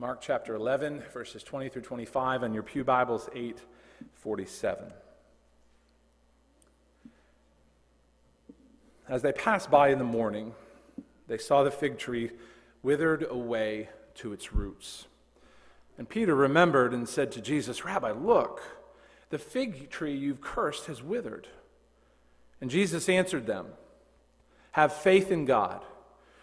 Mark chapter 11, verses 20 through 25, and your Pew Bibles 847. As they passed by in the morning, they saw the fig tree withered away to its roots. And Peter remembered and said to Jesus, Rabbi, look, the fig tree you've cursed has withered. And Jesus answered them, Have faith in God.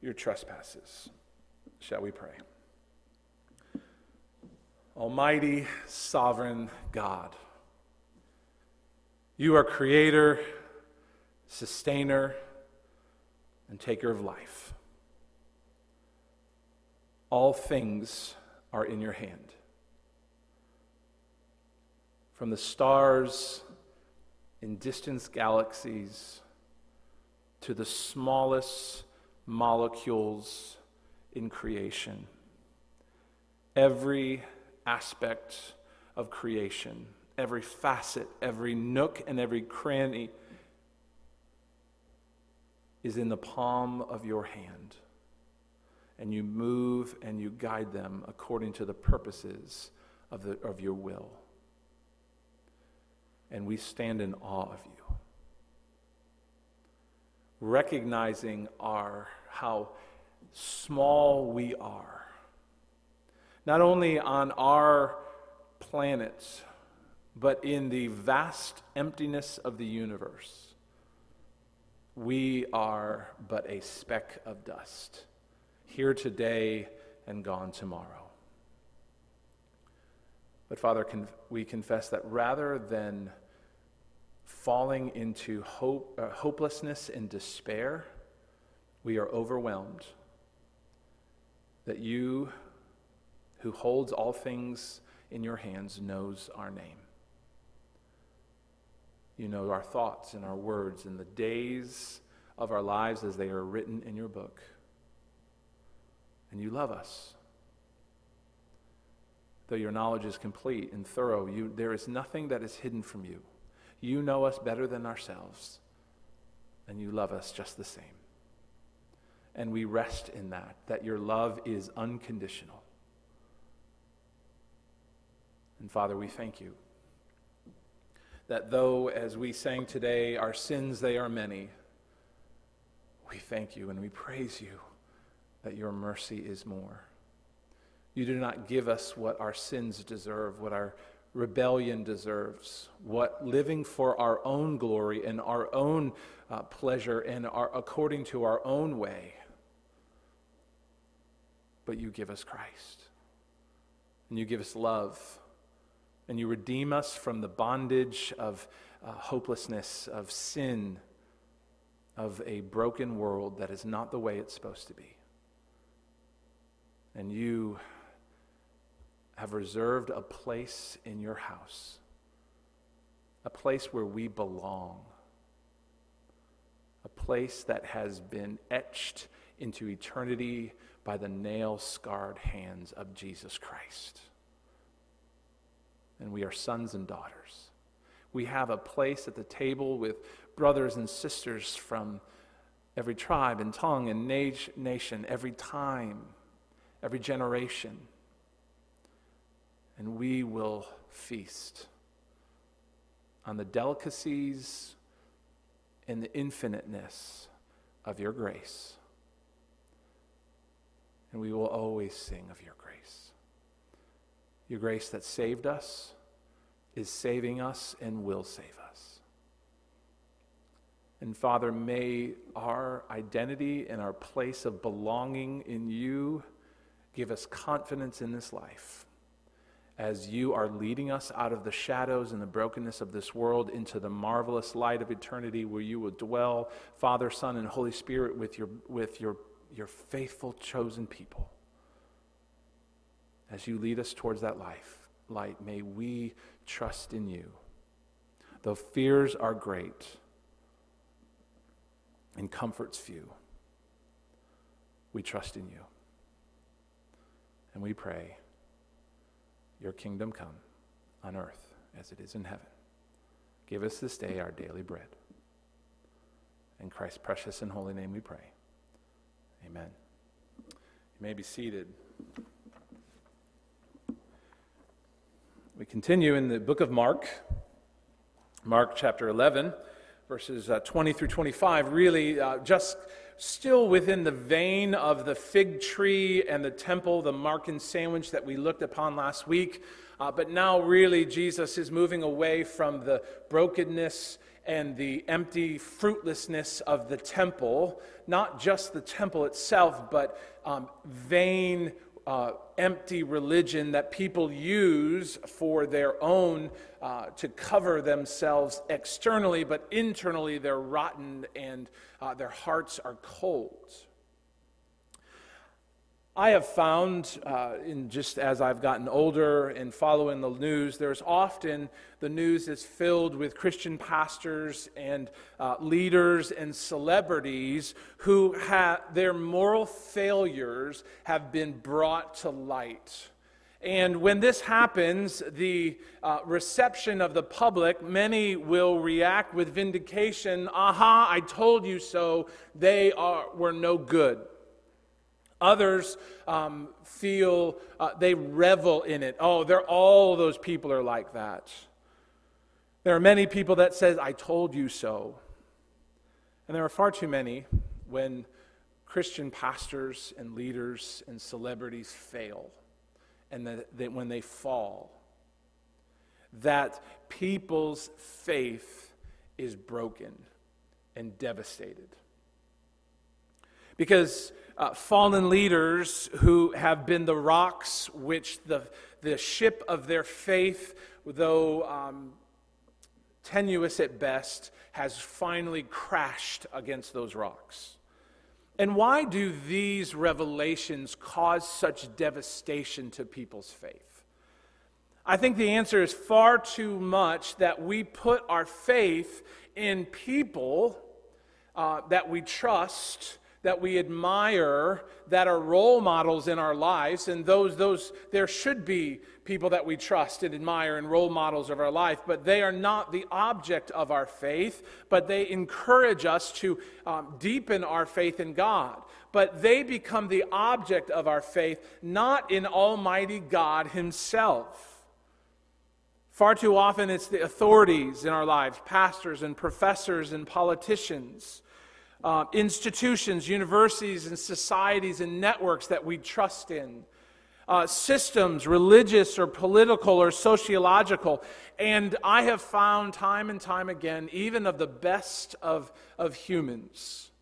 your trespasses. Shall we pray? Almighty, sovereign God, you are creator, sustainer, and taker of life. All things are in your hand. From the stars in distant galaxies to the smallest molecules in creation. Every aspect of creation, every facet, every nook, and every cranny is in the palm of your hand. And you move and you guide them according to the purposes of, the, of your will. And we stand in awe of you recognizing our how small we are. Not only on our planet, but in the vast emptiness of the universe. We are but a speck of dust, here today and gone tomorrow. But Father, can we confess that rather than falling into hope, uh, hopelessness and despair, we are overwhelmed. That you, who holds all things in your hands, knows our name. You know our thoughts and our words and the days of our lives as they are written in your book. And you love us. Though your knowledge is complete and thorough, you, there is nothing that is hidden from you. You know us better than ourselves, and you love us just the same. And we rest in that, that your love is unconditional. And Father, we thank you that though, as we sang today, our sins, they are many, we thank you and we praise you that your mercy is more. You do not give us what our sins deserve, what our rebellion deserves, what living for our own glory and our own uh, pleasure and our, according to our own way. But you give us Christ, and you give us love, and you redeem us from the bondage of uh, hopelessness, of sin, of a broken world that is not the way it's supposed to be. And you have reserved a place in your house, a place where we belong, a place that has been etched into eternity by the nail scarred hands of Jesus Christ. And we are sons and daughters. We have a place at the table with brothers and sisters from every tribe and tongue and nation, every time, every generation and we will feast on the delicacies and the infiniteness of your grace. And we will always sing of your grace. Your grace that saved us, is saving us, and will save us. And Father, may our identity and our place of belonging in you give us confidence in this life as you are leading us out of the shadows and the brokenness of this world into the marvelous light of eternity where you will dwell, Father, Son, and Holy Spirit, with your, with your, your faithful chosen people. as you lead us towards that life, light, may we trust in you. Though fears are great and comforts few, we trust in you. And we pray, Your kingdom come on earth as it is in heaven. Give us this day our daily bread. In Christ's precious and holy name we pray. Amen. You may be seated. We continue in the book of Mark, Mark chapter 11, verses uh, 20 through 25, really uh, just still within the vein of the fig tree and the temple, the Markan sandwich that we looked upon last week. Uh, but now, really, Jesus is moving away from the brokenness and the empty fruitlessness of the temple, not just the temple itself, but um, vain uh, empty religion that people use for their own, uh, to cover themselves externally, but internally they're rotten and uh, their hearts are cold. I have found, uh, in just as I've gotten older and following the news, there's often the news is filled with Christian pastors and uh, leaders and celebrities who have their moral failures have been brought to light. And when this happens, the uh, reception of the public, many will react with vindication. Aha, I told you so. They are, were no good. Others um, feel uh, they revel in it. Oh, they're all those people are like that. There are many people that says, "I told you so," and there are far too many when Christian pastors and leaders and celebrities fail, and that, that when they fall, that people's faith is broken and devastated. Because uh, fallen leaders who have been the rocks which the, the ship of their faith, though um, tenuous at best, has finally crashed against those rocks. And why do these revelations cause such devastation to people's faith? I think the answer is far too much that we put our faith in people uh, that we trust that we admire that are role models in our lives and those those there should be people that we trust and admire and role models of our life but they are not the object of our faith but they encourage us to um, deepen our faith in god. But they become the object of our faith not in almighty god himself. Far too often, it's the authorities in our lives, pastors and professors and politicians, uh, institutions, universities, and societies and networks that we trust in. Uh, systems, religious or political or sociological. And I have found time and time again, even of the best of, of humans,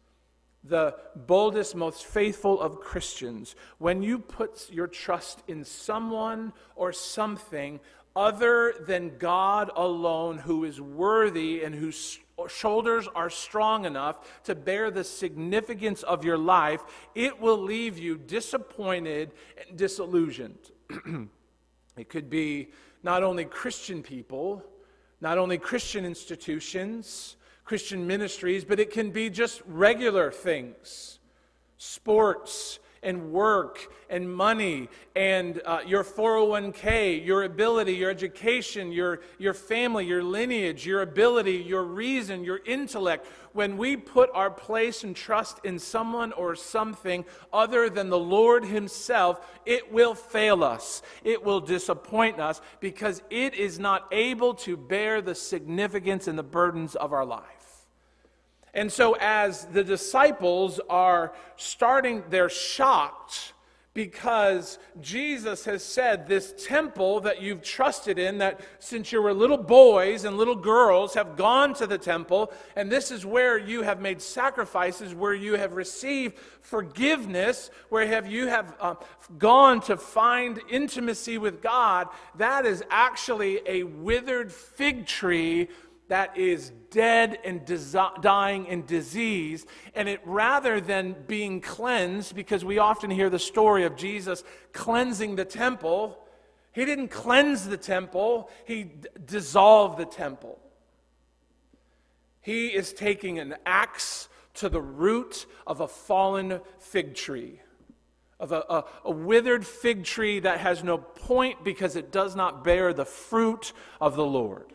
the boldest, most faithful of Christians, when you put your trust in someone or something other than God alone, who is worthy and whose shoulders are strong enough to bear the significance of your life, it will leave you disappointed and disillusioned. it could be not only Christian people, not only Christian institutions, Christian ministries, but it can be just regular things sports and work and money and uh, your 401k, your ability, your education, your, your family, your lineage, your ability, your reason, your intellect. When we put our place and trust in someone or something other than the Lord Himself, it will fail us. It will disappoint us because it is not able to bear the significance and the burdens of our life. And so, as the disciples are starting, they're shocked because Jesus has said, This temple that you've trusted in, that since you were little boys and little girls have gone to the temple, and this is where you have made sacrifices, where you have received forgiveness, where have you have uh, gone to find intimacy with God, that is actually a withered fig tree that is dead and dying in disease. And it rather than being cleansed, because we often hear the story of Jesus cleansing the temple, he didn't cleanse the temple, he d- dissolved the temple. He is taking an axe to the root of a fallen fig tree, of a, a, a, withered fig tree that has no point because it does not bear the fruit of the Lord.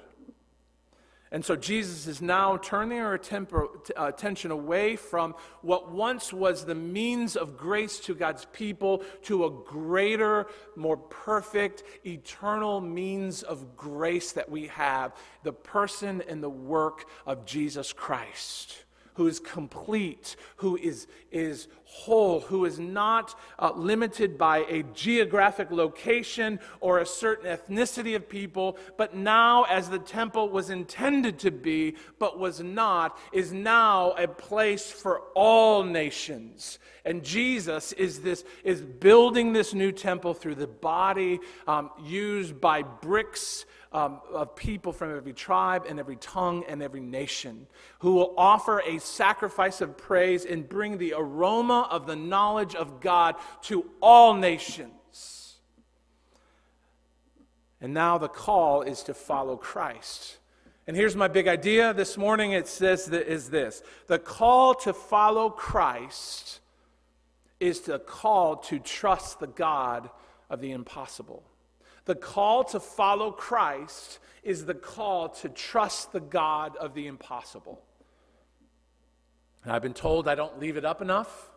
And so Jesus is now turning our uh, attention away from what once was the means of grace to God's people to a greater, more perfect, eternal means of grace that we have the person and the work of Jesus Christ who is complete, who is, is whole, who is not uh, limited by a geographic location or a certain ethnicity of people, but now, as the temple was intended to be, but was not, is now a place for all nations. And Jesus is, this, is building this new temple through the body um, used by bricks um, of people from every tribe and every tongue and every nation who will offer a sacrifice of praise and bring the aroma of the knowledge of God to all nations. And now the call is to follow Christ. And here's my big idea this morning it says that is this the call to follow Christ is the call to trust the God of the impossible. The call to follow Christ is the call to trust the God of the impossible. And I've been told I don't leave it up enough,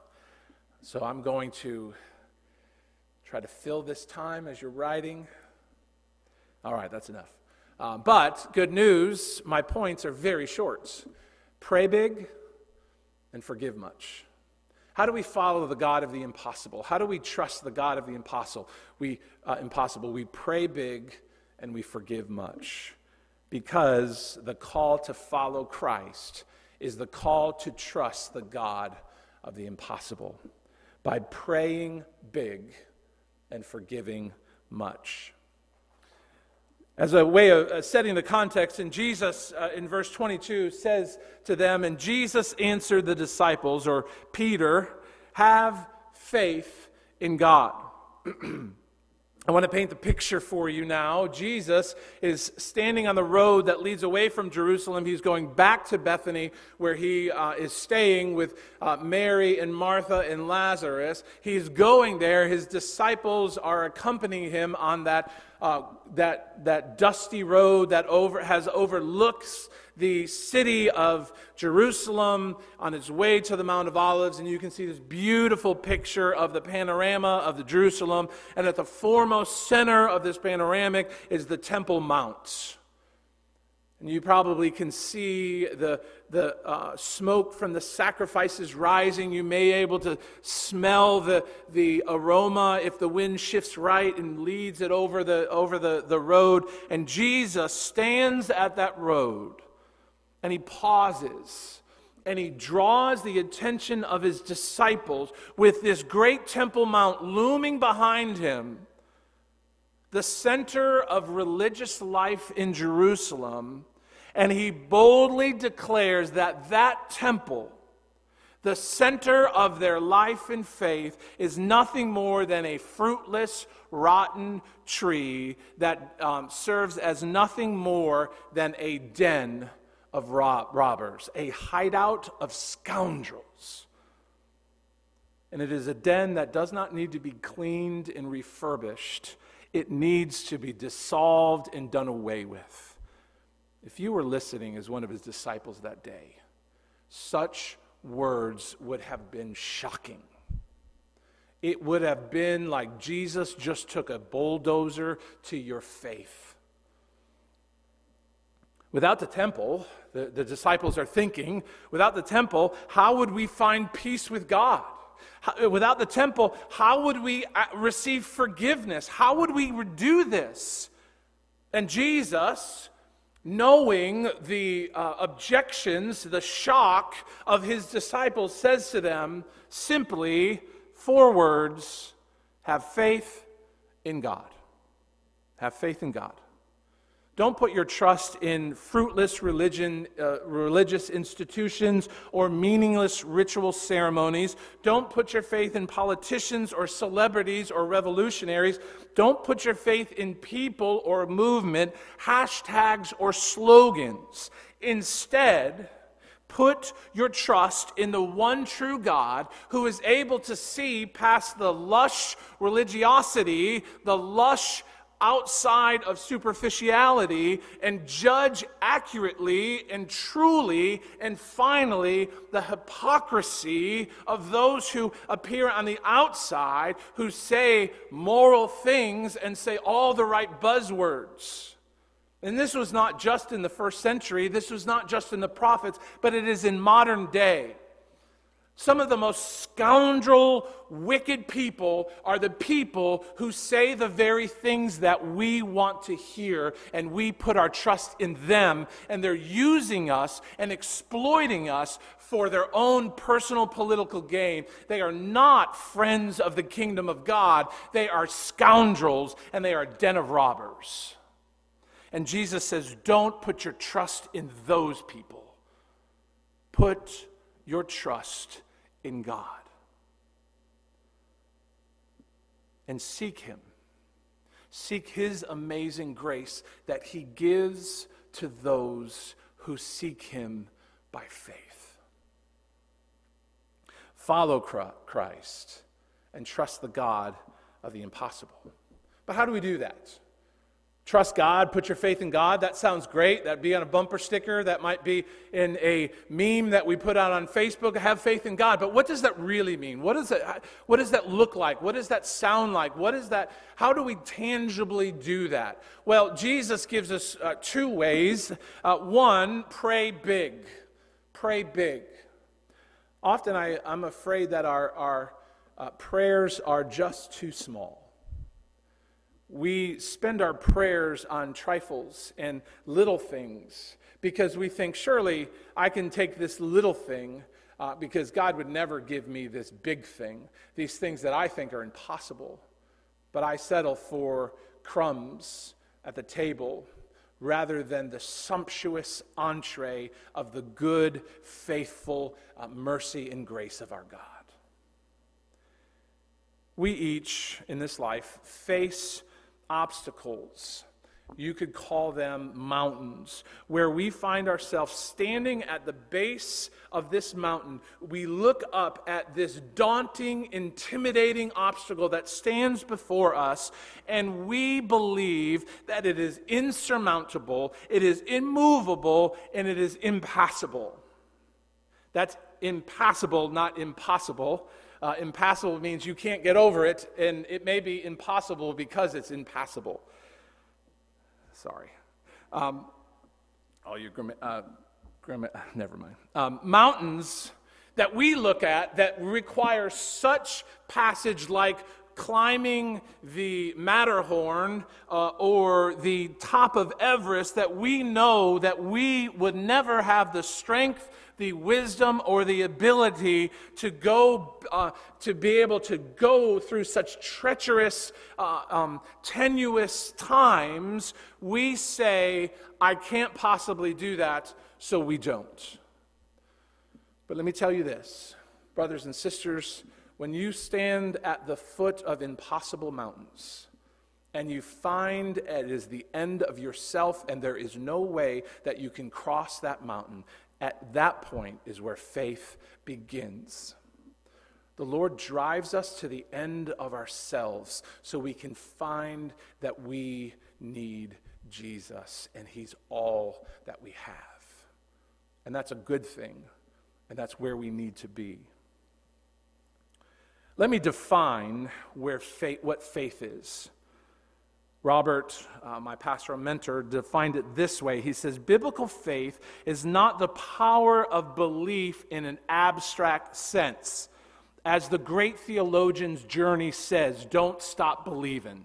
so I'm going to try to fill this time as you're writing. All right, that's enough. Uh, but good news, my points are very short. Pray big and forgive much. How do we follow the God of the impossible? How do we trust the God of the impossible? We, uh, impossible. We pray big and we forgive much because the call to follow Christ is the call to trust the God of the impossible by praying big and forgiving much. As a way of setting the context, and Jesus uh, in verse 22 says to them, And Jesus answered the disciples, or Peter, have faith in God. I want to paint the picture for you now. Jesus is standing on the road that leads away from Jerusalem. He's going back to Bethany, where he uh, is staying with uh, Mary and Martha and Lazarus. He's going there. His disciples are accompanying him on that, uh, that, that dusty road that over, has overlooks the city of Jerusalem on its way to the Mount of Olives, and you can see this beautiful picture of the panorama of the Jerusalem. And at the foremost center of this panoramic is the Temple Mount. And you probably can see the, the uh, smoke from the sacrifices rising. You may be able to smell the, the aroma if the wind shifts right and leads it over, the, over the, the road. And Jesus stands at that road and he pauses and he draws the attention of his disciples with this great Temple Mount looming behind him, the center of religious life in Jerusalem, and he boldly declares that that temple, the center of their life and faith, is nothing more than a fruitless, rotten tree that um, serves as nothing more than a den of rob- robbers, a hideout of scoundrels. And it is a den that does not need to be cleaned and refurbished, it needs to be dissolved and done away with. If you were listening as one of his disciples that day, such words would have been shocking. It would have been like Jesus just took a bulldozer to your faith Without the temple, the, the disciples are thinking, without the temple, how would we find peace with God? How, without the temple, how would we uh, receive forgiveness? How would we do this? And Jesus, knowing the uh, objections, the shock of his disciples, says to them simply four words have faith in God. Have faith in God. Don't put your trust in fruitless religion, uh, religious institutions or meaningless ritual ceremonies. Don't put your faith in politicians or celebrities or revolutionaries. Don't put your faith in people or movement, hashtags or slogans. Instead, put your trust in the one true God who is able to see past the lush religiosity, the lush outside of superficiality and judge accurately and truly and finally the hypocrisy of those who appear on the outside who say moral things and say all the right buzzwords. And this was not just in the first century, this was not just in the prophets, but it is in modern day. Some of the most scoundrel, wicked people are the people who say the very things that we want to hear, and we put our trust in them, and they're using us and exploiting us for their own personal political gain. They are not friends of the kingdom of God, they are scoundrels, and they are a den of robbers. And Jesus says, Don't put your trust in those people. Put your trust in God and seek Him. Seek His amazing grace that He gives to those who seek Him by faith. Follow Christ and trust the God of the impossible. But how do we do that? Trust God, put your faith in God. That sounds great. That'd be on a bumper sticker. That might be in a meme that we put out on Facebook. Have faith in God. But what does that really mean? What, is it, what does that look like? What does that sound like? What is that? How do we tangibly do that? Well, Jesus gives us uh, two ways. Uh, one, pray big. Pray big. Often I, I'm afraid that our, our uh, prayers are just too small we spend our prayers on trifles and little things because we think, surely I can take this little thing uh, because God would never give me this big thing, these things that I think are impossible. But I settle for crumbs at the table rather than the sumptuous entree of the good, faithful uh, mercy and grace of our God. We each in this life face obstacles. You could call them mountains, where we find ourselves standing at the base of this mountain. We look up at this daunting, intimidating obstacle that stands before us, and we believe that it is insurmountable, it is immovable, and it is impassable. That's impassable, not impossible. Uh, impassable means you can't get over it, and it may be impossible because it's impassable. Sorry. Um, oh, you uh, never mind. Um, mountains that we look at that require such passage like climbing the Matterhorn uh, or the top of Everest that we know that we would never have the strength the wisdom or the ability to go, uh, to be able to go through such treacherous, uh, um, tenuous times, we say, I can't possibly do that, so we don't. But let me tell you this, brothers and sisters, when you stand at the foot of impossible mountains, and you find it is the end of yourself, and there is no way that you can cross that mountain, at that point is where faith begins. The Lord drives us to the end of ourselves so we can find that we need Jesus and He's all that we have. And that's a good thing, and that's where we need to be. Let me define where faith, what faith is. Robert, uh, my pastoral mentor, defined it this way. He says, Biblical faith is not the power of belief in an abstract sense. As the great theologian's journey says, don't stop believing.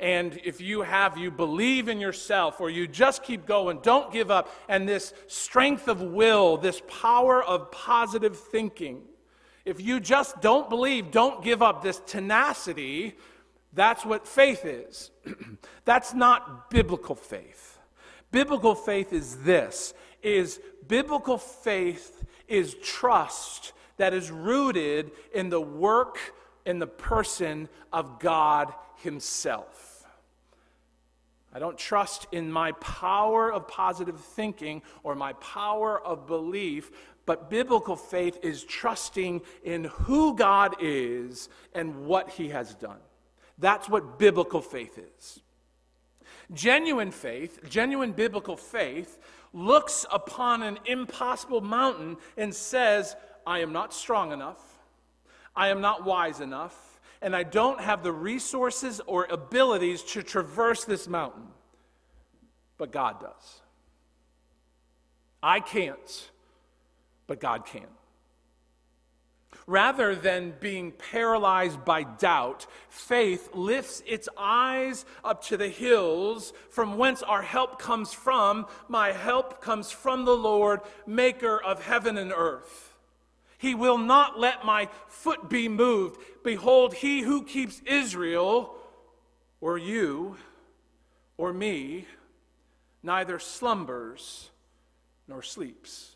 And if you have, you believe in yourself or you just keep going, don't give up. And this strength of will, this power of positive thinking, if you just don't believe, don't give up, this tenacity, that's what faith is. That's not biblical faith. Biblical faith is this is biblical faith is trust that is rooted in the work in the person of God himself. I don't trust in my power of positive thinking or my power of belief, but biblical faith is trusting in who God is and what he has done. That's what biblical faith is. Genuine faith, genuine biblical faith, looks upon an impossible mountain and says, I am not strong enough, I am not wise enough, and I don't have the resources or abilities to traverse this mountain. But God does. I can't, but God can. Rather than being paralyzed by doubt, faith lifts its eyes up to the hills from whence our help comes from. My help comes from the Lord, maker of heaven and earth. He will not let my foot be moved. Behold, he who keeps Israel, or you, or me, neither slumbers nor sleeps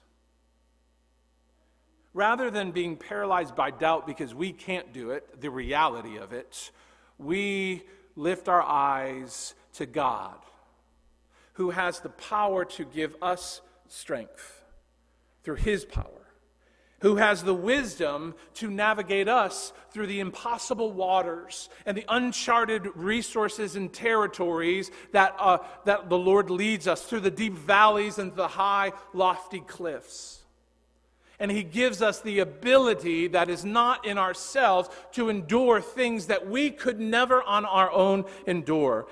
rather than being paralyzed by doubt because we can't do it, the reality of it, we lift our eyes to God, who has the power to give us strength through his power, who has the wisdom to navigate us through the impossible waters and the uncharted resources and territories that, uh, that the Lord leads us through the deep valleys and the high, lofty cliffs. And He gives us the ability that is not in ourselves to endure things that we could never on our own endure.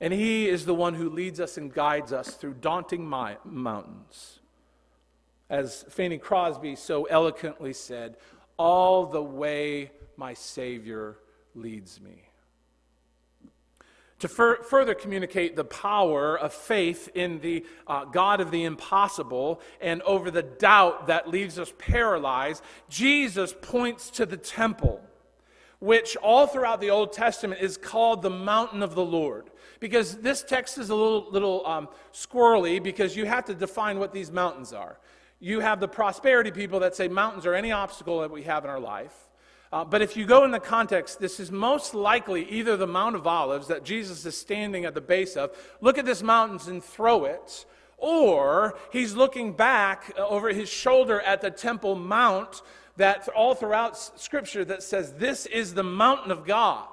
And He is the one who leads us and guides us through daunting mountains. As Fanny Crosby so eloquently said, all the way my Savior leads me to fur- further communicate the power of faith in the uh, God of the impossible and over the doubt that leaves us paralyzed, Jesus points to the temple, which all throughout the Old Testament is called the mountain of the Lord. Because this text is a little, little um, squirrely because you have to define what these mountains are. You have the prosperity people that say mountains are any obstacle that we have in our life. Uh, but if you go in the context, this is most likely either the Mount of Olives that Jesus is standing at the base of, look at this mountain and throw it, or he's looking back uh, over his shoulder at the Temple Mount that all throughout Scripture that says this is the mountain of God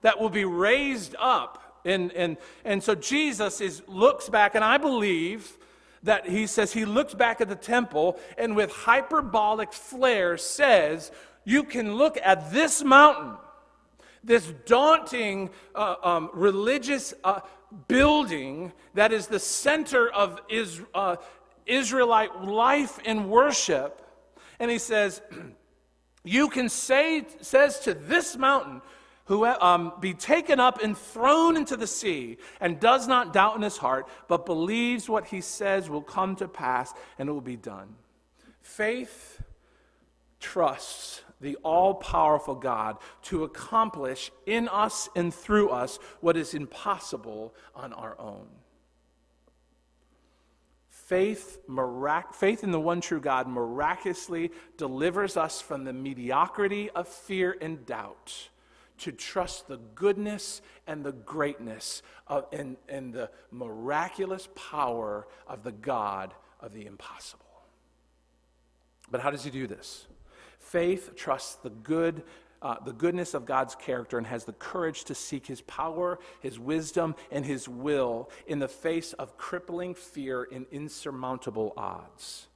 that will be raised up. And, and, and so Jesus is, looks back, and I believe that he says he looks back at the temple and with hyperbolic flair says, you can look at this mountain, this daunting uh, um, religious uh, building that is the center of is, uh, Israelite life and worship. And he says, You can say, says to this mountain, who um, be taken up and thrown into the sea, and does not doubt in his heart, but believes what he says will come to pass, and it will be done. Faith trusts the all powerful God to accomplish in us and through us what is impossible on our own. Faith, mirac- faith in the one true God miraculously delivers us from the mediocrity of fear and doubt to trust the goodness and the greatness of, and, and the miraculous power of the God of the impossible. But how does he do this? Faith trusts the good, uh, the goodness of God's character and has the courage to seek his power, his wisdom, and his will in the face of crippling fear and insurmountable odds.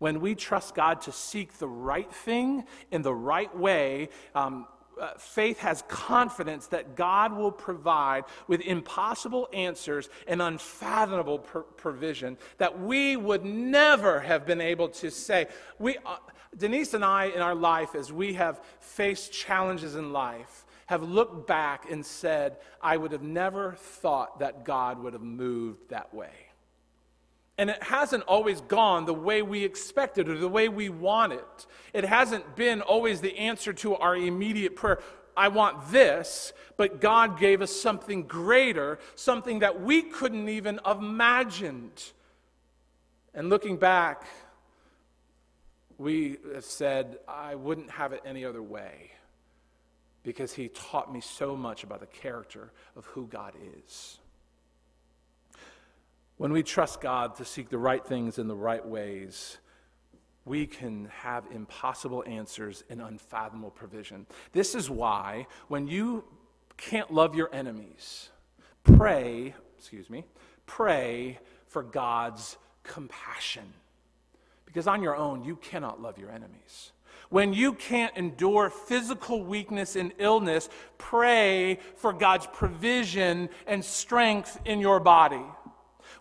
When we trust God to seek the right thing in the right way, um, uh, faith has confidence that God will provide with impossible answers and unfathomable provision that we would never have been able to say. We, uh, Denise and I, in our life, as we have faced challenges in life, have looked back and said, I would have never thought that God would have moved that way. And it hasn't always gone the way we expected or the way we wanted. It hasn't been always the answer to our immediate prayer. I want this, but God gave us something greater, something that we couldn't even have imagined. And looking back, we have said, I wouldn't have it any other way because he taught me so much about the character of who God is. When we trust God to seek the right things in the right ways, we can have impossible answers and unfathomable provision. This is why, when you can't love your enemies, pray, excuse me, pray for God's compassion. Because on your own, you cannot love your enemies. When you can't endure physical weakness and illness, pray for God's provision and strength in your body.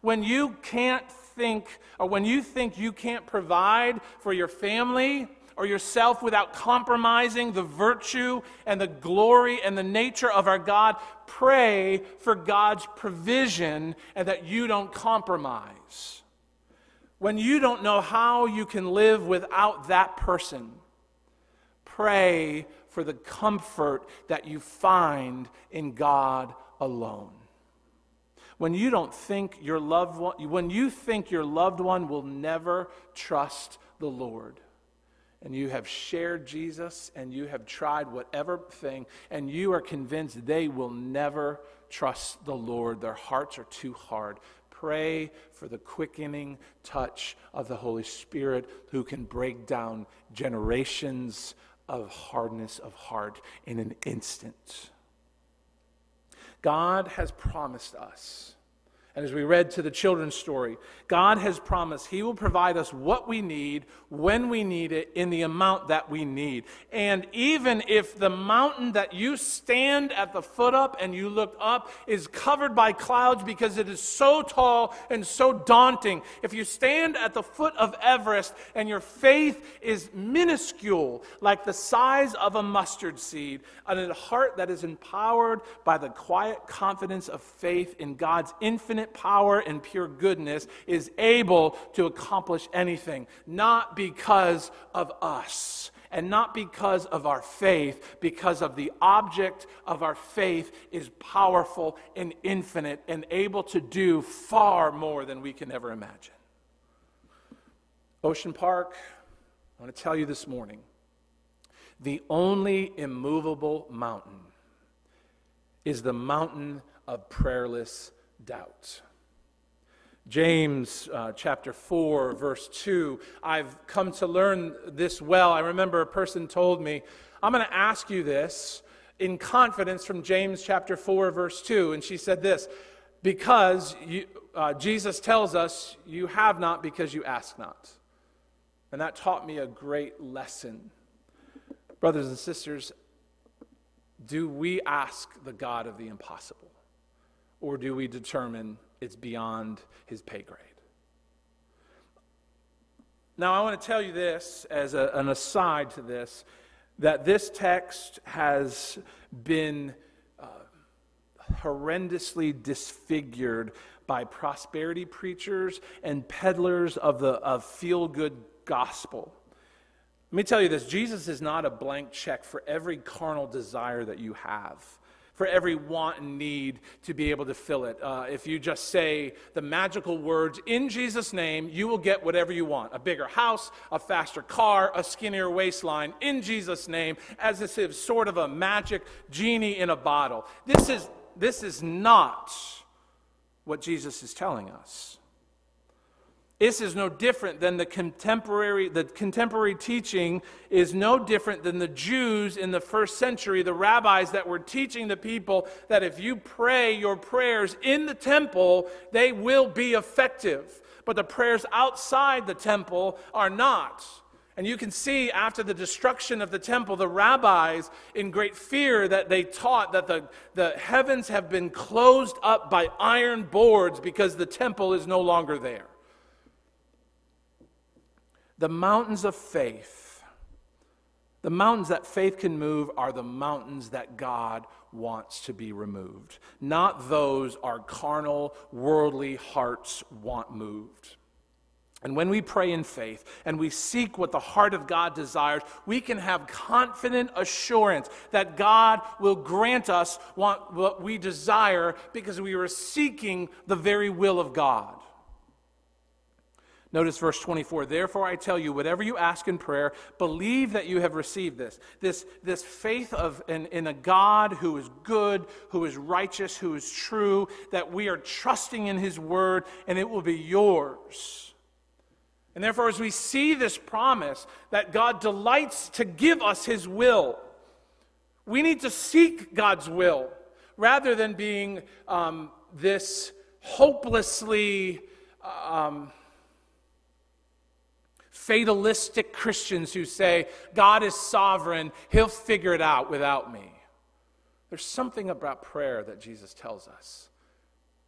When you can't think, or when you think you can't provide for your family or yourself without compromising the virtue and the glory and the nature of our God, pray for God's provision and that you don't compromise. When you don't know how you can live without that person, pray for the comfort that you find in God alone when you don't think your loved one, when you think your loved one will never trust the Lord, and you have shared Jesus and you have tried whatever thing, and you are convinced they will never trust the Lord, their hearts are too hard. Pray for the quickening touch of the Holy Spirit who can break down generations of hardness of heart in an instant. God has promised us and as we read to the children's story, God has promised He will provide us what we need, when we need it, in the amount that we need. And even if the mountain that you stand at the foot up and you look up is covered by clouds because it is so tall and so daunting, if you stand at the foot of Everest and your faith is minuscule, like the size of a mustard seed, and a heart that is empowered by the quiet confidence of faith in God's infinite infinite power and pure goodness is able to accomplish anything, not because of us and not because of our faith, because of the object of our faith is powerful and infinite and able to do far more than we can ever imagine. Ocean Park, I want to tell you this morning the only immovable mountain is the mountain of prayerless doubt. James uh, chapter 4, verse 2. I've come to learn this well. I remember a person told me, I'm going to ask you this in confidence from James chapter 4, verse 2. And she said this because you, uh, Jesus tells us, you have not because you ask not. And that taught me a great lesson. Brothers and sisters, do we ask the God of the impossible? Or do we determine it's beyond his pay grade? Now, I want to tell you this as a, an aside to this that this text has been uh, horrendously disfigured by prosperity preachers and peddlers of the of feel good gospel. Let me tell you this Jesus is not a blank check for every carnal desire that you have for every want and need to be able to fill it. Uh, if you just say the magical words, in Jesus' name, you will get whatever you want a bigger house, a faster car, a skinnier waistline, in Jesus' name, as if it's sort of a magic genie in a bottle. This is, this is not what Jesus is telling us. This is no different than the contemporary, the contemporary teaching is no different than the Jews in the first century, the rabbis that were teaching the people that if you pray your prayers in the temple, they will be effective. But the prayers outside the temple are not. And you can see after the destruction of the temple, the rabbis, in great fear, that they taught that the, the heavens have been closed up by iron boards because the temple is no longer there. The mountains of faith, the mountains that faith can move, are the mountains that God wants to be removed, not those our carnal, worldly hearts want moved. And when we pray in faith and we seek what the heart of God desires, we can have confident assurance that God will grant us what we desire because we are seeking the very will of God. Notice verse 24. Therefore, I tell you, whatever you ask in prayer, believe that you have received this. This, this faith of, in, in a God who is good, who is righteous, who is true, that we are trusting in his word, and it will be yours. And therefore, as we see this promise that God delights to give us his will, we need to seek God's will rather than being um, this hopelessly. Um, fatalistic Christians who say, God is sovereign, he'll figure it out without me. There's something about prayer that Jesus tells us.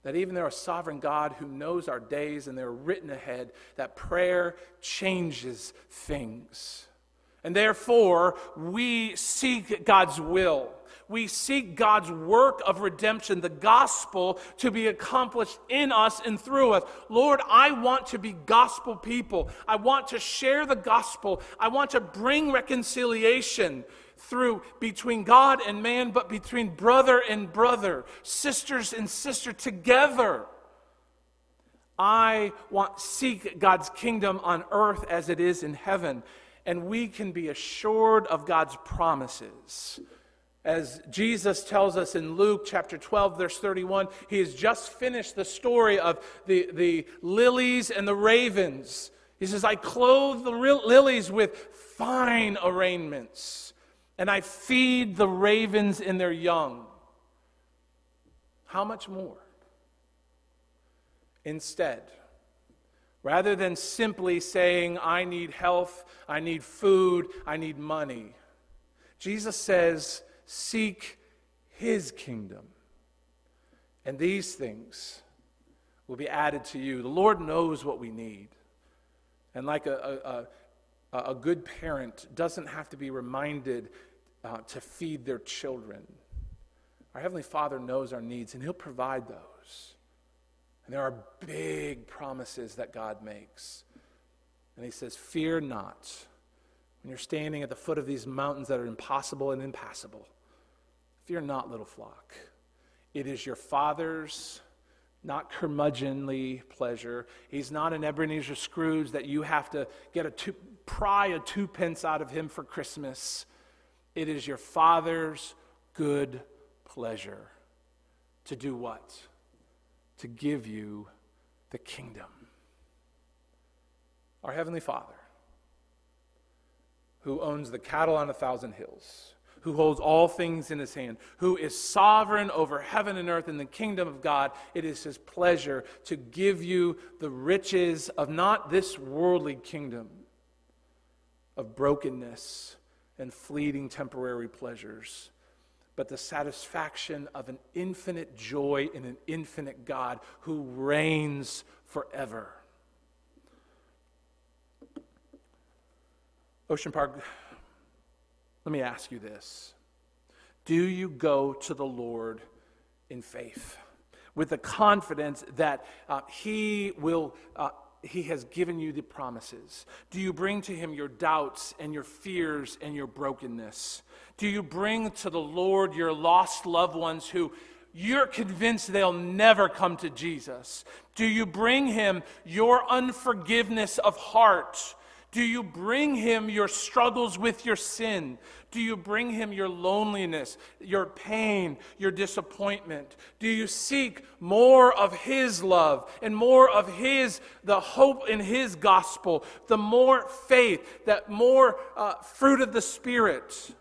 That even though a sovereign God who knows our days and they're written ahead, that prayer changes things. And therefore, we seek God's will we seek God's work of redemption, the gospel, to be accomplished in us and through us. Lord, I want to be gospel people. I want to share the gospel. I want to bring reconciliation through between God and man, but between brother and brother, sisters and sister together. I want seek God's kingdom on earth as it is in heaven, and we can be assured of God's promises. As Jesus tells us in Luke chapter 12, verse 31, he has just finished the story of the, the lilies and the ravens. He says, I clothe the lilies with fine arraignments, and I feed the ravens in their young. How much more? Instead, rather than simply saying, I need health, I need food, I need money, Jesus says, Seek his kingdom. And these things will be added to you. The Lord knows what we need. And like a, a, a, a good parent doesn't have to be reminded uh, to feed their children. Our Heavenly Father knows our needs, and He'll provide those. And there are big promises that God makes. And He says, Fear not when you're standing at the foot of these mountains that are impossible and impassable. Fear not, little flock. It is your Father's not curmudgeonly pleasure. He's not an Ebenezer Scrooge that you have to get a two, pry a two pence out of him for Christmas. It is your Father's good pleasure to do what? To give you the kingdom. Our Heavenly Father, who owns the cattle on a thousand hills, who holds all things in his hand, who is sovereign over heaven and earth in the kingdom of God. It is his pleasure to give you the riches of not this worldly kingdom, of brokenness and fleeting temporary pleasures, but the satisfaction of an infinite joy in an infinite God who reigns forever. Ocean Park let me ask you this Do you go to the Lord in faith with the confidence that uh, He will? Uh, he has given you the promises? Do you bring to Him your doubts and your fears and your brokenness? Do you bring to the Lord your lost loved ones who you're convinced they'll never come to Jesus? Do you bring Him your unforgiveness of heart? Do you bring him your struggles with your sin? Do you bring him your loneliness, your pain, your disappointment? Do you seek more of his love and more of his, the hope in his gospel, the more faith, that more uh, fruit of the Spirit?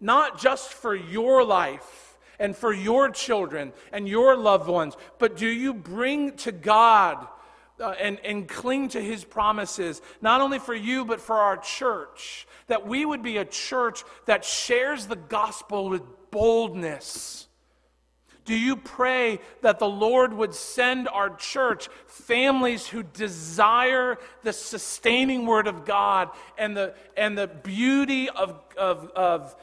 Not just for your life and for your children and your loved ones, but do you bring to God? Uh, and, and cling to his promises, not only for you, but for our church. That we would be a church that shares the gospel with boldness. Do you pray that the Lord would send our church families who desire the sustaining word of God and the, and the beauty of, of, of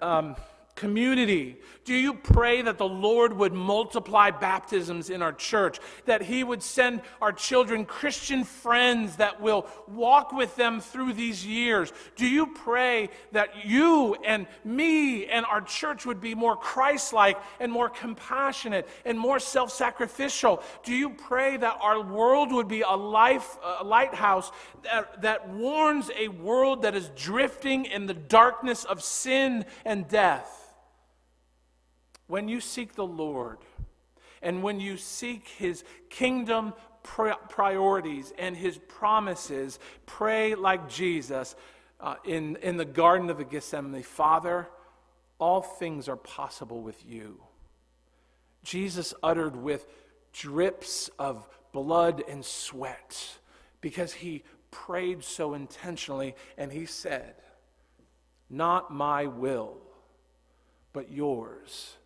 um, community? Do you pray that the Lord would multiply baptisms in our church? That He would send our children Christian friends that will walk with them through these years? Do you pray that you and me and our church would be more Christ like and more compassionate and more self sacrificial? Do you pray that our world would be a, life, a lighthouse that, that warns a world that is drifting in the darkness of sin and death? When you seek the Lord and when you seek his kingdom priorities and his promises, pray like Jesus uh, in, in the Garden of the Gethsemane Father, all things are possible with you. Jesus uttered with drips of blood and sweat because he prayed so intentionally and he said, Not my will, but yours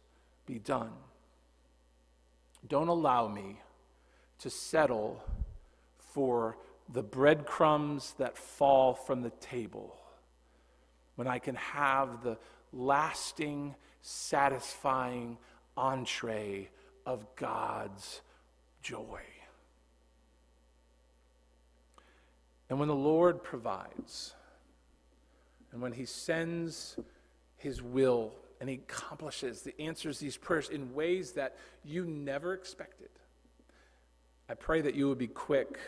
be done. Don't allow me to settle for the breadcrumbs that fall from the table when I can have the lasting, satisfying entree of God's joy. And when the Lord provides, and when He sends His will and he accomplishes, he answers these prayers in ways that you never expected. I pray that you would be quick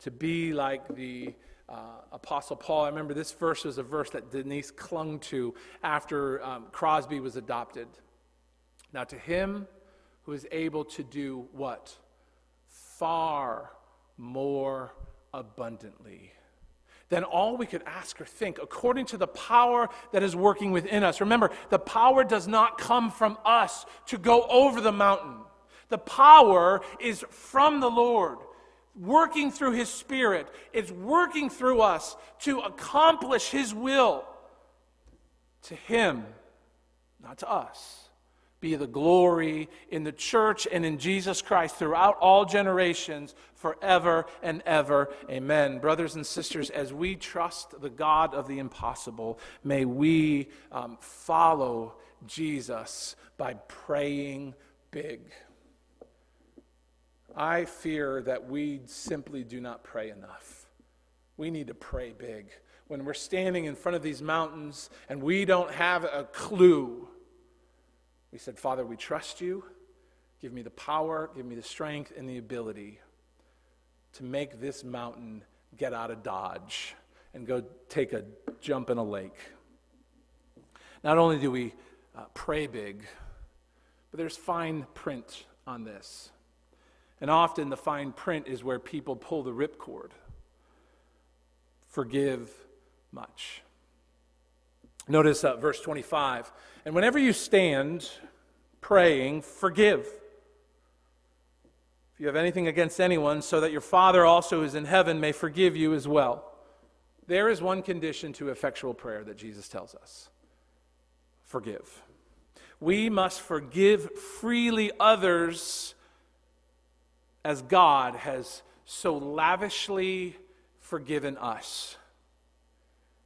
to be like the uh, Apostle Paul. I remember this verse was a verse that Denise clung to after um, Crosby was adopted. Now, to him who is able to do what? Far more abundantly than all we could ask or think, according to the power that is working within us. Remember, the power does not come from us to go over the mountain, the power is from the Lord. Working through His Spirit, it's working through us to accomplish His will. To Him, not to us be the glory in the church and in Jesus Christ throughout all generations, forever and ever. Amen. Brothers and sisters, as we trust the God of the impossible, may we um, follow Jesus by praying big. I fear that we simply do not pray enough. We need to pray big. When we're standing in front of these mountains and we don't have a clue we said, Father, we trust you. Give me the power, give me the strength, and the ability to make this mountain get out of Dodge and go take a jump in a lake. Not only do we uh, pray big, but there's fine print on this. And often the fine print is where people pull the ripcord. Forgive much. Notice uh, verse 25. And whenever you stand praying, forgive. If you have anything against anyone, so that your Father also who is in heaven may forgive you as well. There is one condition to effectual prayer that Jesus tells us forgive. We must forgive freely others as God has so lavishly forgiven us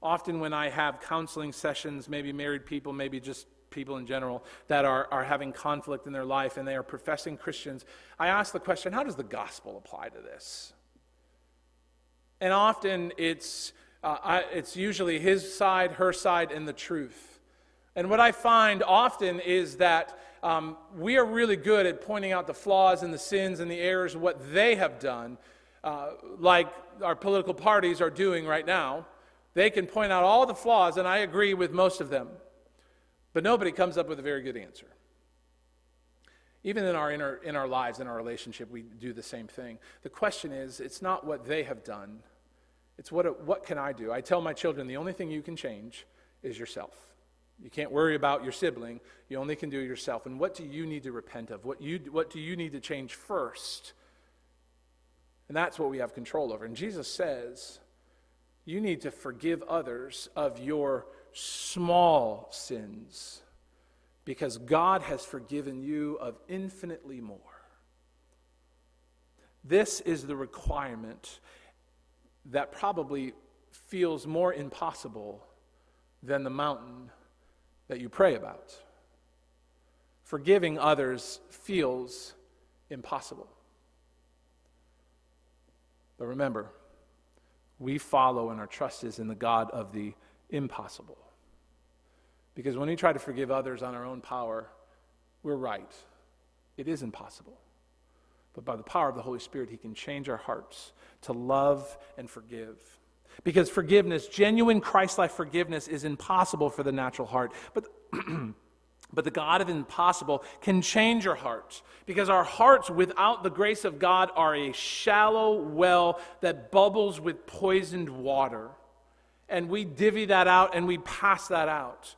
often when I have counseling sessions, maybe married people, maybe just people in general that are, are having conflict in their life and they are professing Christians, I ask the question how does the gospel apply to this? And often it's, uh, I, it's usually his side, her side, and the truth. And what I find often is that um, we are really good at pointing out the flaws and the sins and the errors of what they have done, uh, like our political parties are doing right now. They can point out all the flaws, and I agree with most of them. But nobody comes up with a very good answer. Even in our, inner, in our lives, in our relationship, we do the same thing. The question is, it's not what they have done, it's what, what can I do? I tell my children the only thing you can change is yourself. You can't worry about your sibling, you only can do yourself. And what do you need to repent of? What, you, what do you need to change first? And that's what we have control over. And Jesus says, you need to forgive others of your small sins because God has forgiven you of infinitely more. This is the requirement that probably feels more impossible than the mountain that you pray about. forgiving others feels impossible. But remember, we follow and our trust is in the God of the impossible. Because when we try to forgive others on our own power, we're right. It is impossible. But by the power of the Holy Spirit, He can change our hearts to love and forgive. Because forgiveness, genuine Christ like forgiveness, is impossible for the natural heart. But, but the God of impossible can change our hearts. Because our hearts, without the grace of God, are a shallow well that bubbles with poisoned water. And we divvy that out and we pass that out.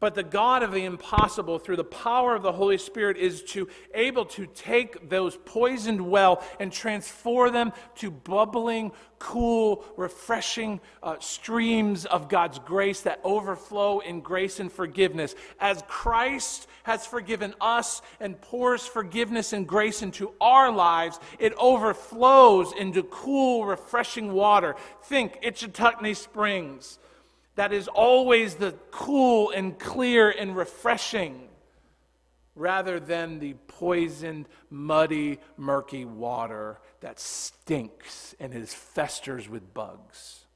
But the God of the impossible, through the power of the Holy Spirit, is to able to take those poisoned well and transform them to bubbling, cool, refreshing uh, streams of God's grace that overflow in grace and forgiveness. As Christ has forgiven us and pours forgiveness and grace into our lives, it overflows into cool, refreshing water. Think Ichetucknee Springs that is always the cool and clear and refreshing rather than the poisoned, muddy, murky water that stinks and is festers with bugs.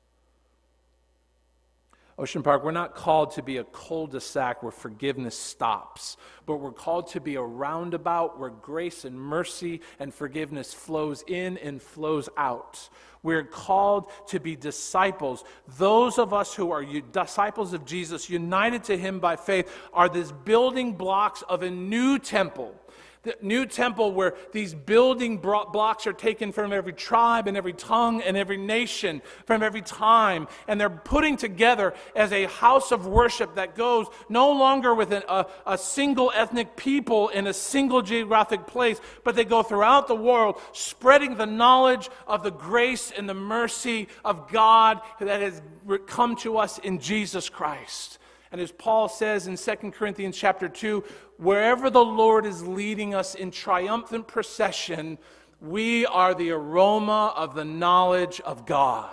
Ocean Park, we're not called to be a cul de sac where forgiveness stops, but we're called to be a roundabout where grace and mercy and forgiveness flows in and flows out. We're called to be disciples. Those of us who are disciples of Jesus, united to him by faith, are these building blocks of a new temple the new temple where these building blocks are taken from every tribe and every tongue and every nation, from every time, and they're putting together as a house of worship that goes no longer with a, a single ethnic people in a single geographic place, but they go throughout the world, spreading the knowledge of the grace and the mercy of God that has come to us in Jesus Christ. And as Paul says in 2 Corinthians chapter 2, wherever the Lord is leading us in triumphant procession, we are the aroma of the knowledge of God.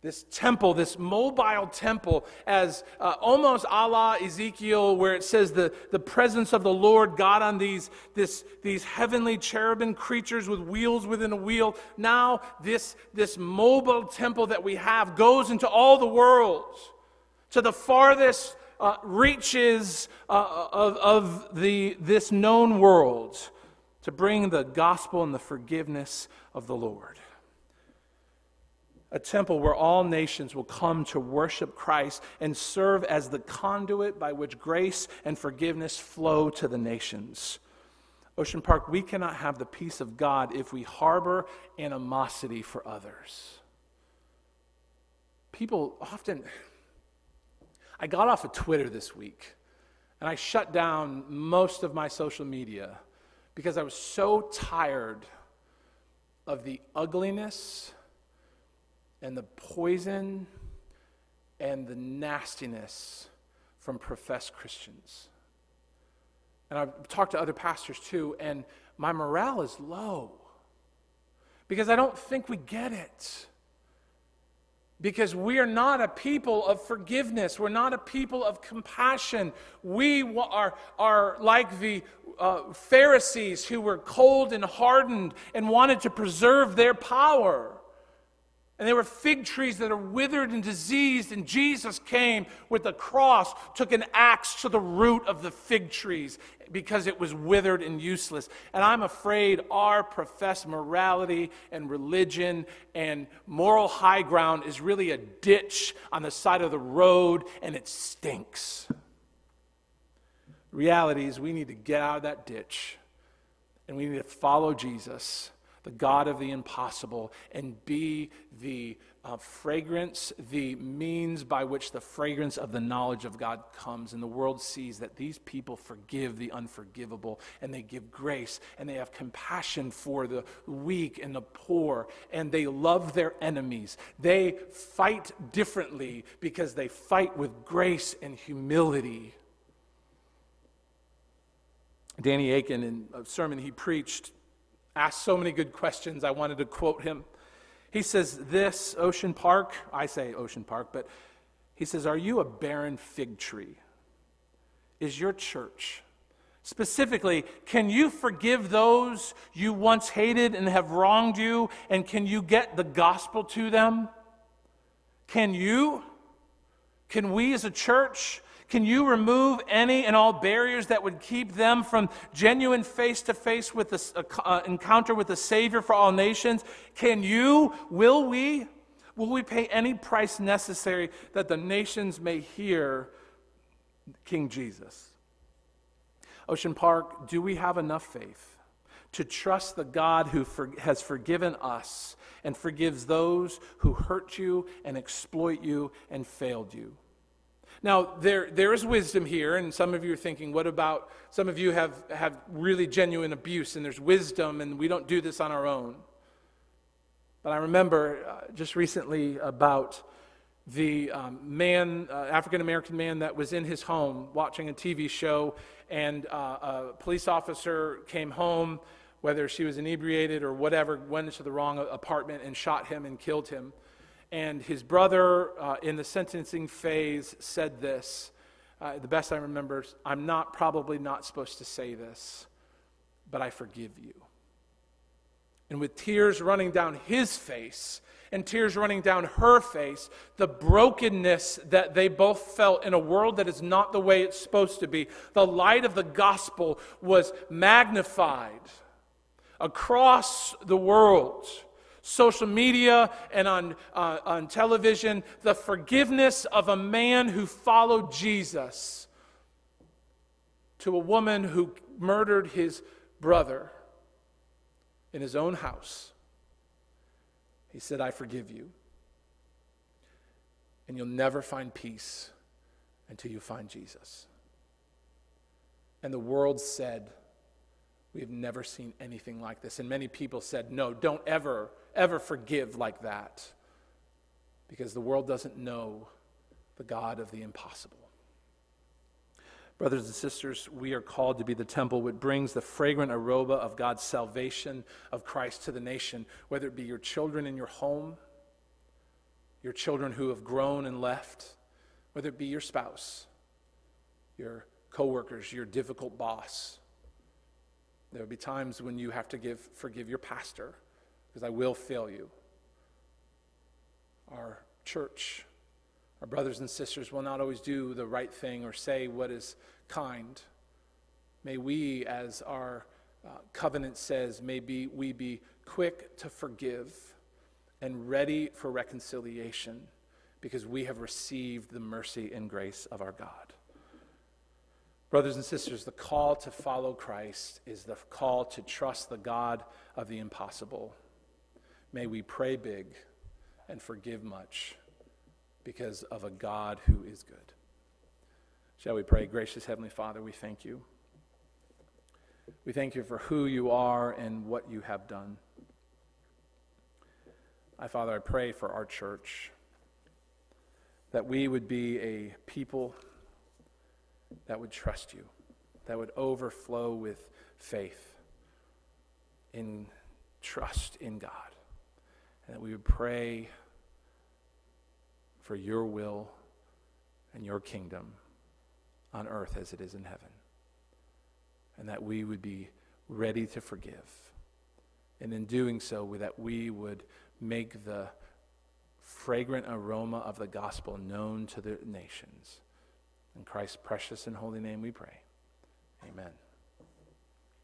This temple, this mobile temple, as uh, almost a la Ezekiel, where it says the, the presence of the Lord God on these, this, these heavenly cherubim creatures with wheels within a wheel. Now, this, this mobile temple that we have goes into all the worlds to the farthest uh, reaches uh, of, of the, this known world to bring the gospel and the forgiveness of the Lord. A temple where all nations will come to worship Christ and serve as the conduit by which grace and forgiveness flow to the nations. Ocean Park, we cannot have the peace of God if we harbor animosity for others. People often I got off of Twitter this week and I shut down most of my social media because I was so tired of the ugliness and the poison and the nastiness from professed Christians. And I've talked to other pastors too, and my morale is low because I don't think we get it because we are not a people of forgiveness. We're not a people of compassion. We are, are like the uh, Pharisees who were cold and hardened and wanted to preserve their power. And there were fig trees that are withered and diseased, and Jesus came with the cross, took an axe to the root of the fig trees because it was withered and useless. And I'm afraid our professed morality and religion and moral high ground is really a ditch on the side of the road, and it stinks. Reality is we need to get out of that ditch, and we need to follow Jesus the God of the impossible, and be the uh, fragrance, the means by which the fragrance of the knowledge of God comes. And the world sees that these people forgive the unforgivable, and they give grace, and they have compassion for the weak and the poor, and they love their enemies. They fight differently because they fight with grace and humility. Danny Akin, in a sermon he preached, asked so many good questions, I wanted to quote him. He says, This Ocean Park, I say Ocean Park, but he says, Are you a barren fig tree? Is your church Specifically, can you forgive those you once hated and have wronged you? And can you get the gospel to them? Can you? Can we as a church? Can you remove any and all barriers that would keep them from genuine face to face with the uh, encounter with the Savior for all nations? Can you? Will we? Will we pay any price necessary that the nations may hear King Jesus? Ocean Park, do we have enough faith to trust the God who for, has forgiven us and forgives those who hurt you and exploit you and failed you? Now, there, there is wisdom here, and some of you are thinking, what about some of you have, have really genuine abuse, and there's wisdom, and we don't do this on our own. But I remember uh, just recently about the um, man, uh, African American man, that was in his home watching a TV show, and uh, a police officer came home, whether she was inebriated or whatever, went into the wrong apartment and shot him and killed him. And his brother, uh, in the sentencing phase, said this. Uh, the best I remember, I'm not probably not supposed to say this, but I forgive you and with tears running down his face and tears running down her face, the brokenness that they both felt in a world that is not the way it's supposed to be, the light of the gospel was magnified across the world. Social media and on, uh, on television, the forgiveness of a man who followed Jesus to a woman who murdered his brother in his own house. He said, I forgive you. And you'll never find peace until you find Jesus. And the world said, We have never seen anything like this. And many people said, No, don't ever, ever forgive like that. Because the world doesn't know the God of the impossible. Brothers and sisters, we are called to be the temple which brings the fragrant aroma of God's salvation of Christ to the nation, whether it be your children in your home, your children who have grown and left, whether it be your spouse, your coworkers, your difficult boss. There will be times when you have to give, forgive your pastor, because I will fail you. Our church, our brothers and sisters will not always do the right thing or say what is kind. May we, as our uh, covenant says, may be, we be quick to forgive and ready for reconciliation because we have received the mercy and grace of our God. Brothers and sisters, the call to follow Christ is the call to trust the God of the impossible. May we pray big and forgive much because of a God who is good. Shall we pray? Gracious Heavenly Father, we thank you. We thank you for who you are and what you have done. I, Father, I pray for our church that we would be a people that would trust you, that would overflow with faith, in trust in God, and that we would pray for your will and your kingdom on earth as it is in heaven. And that we would be ready to forgive. And in doing so, that we would make the fragrant aroma of the gospel known to the nations. In Christ's precious and holy name we pray. Amen.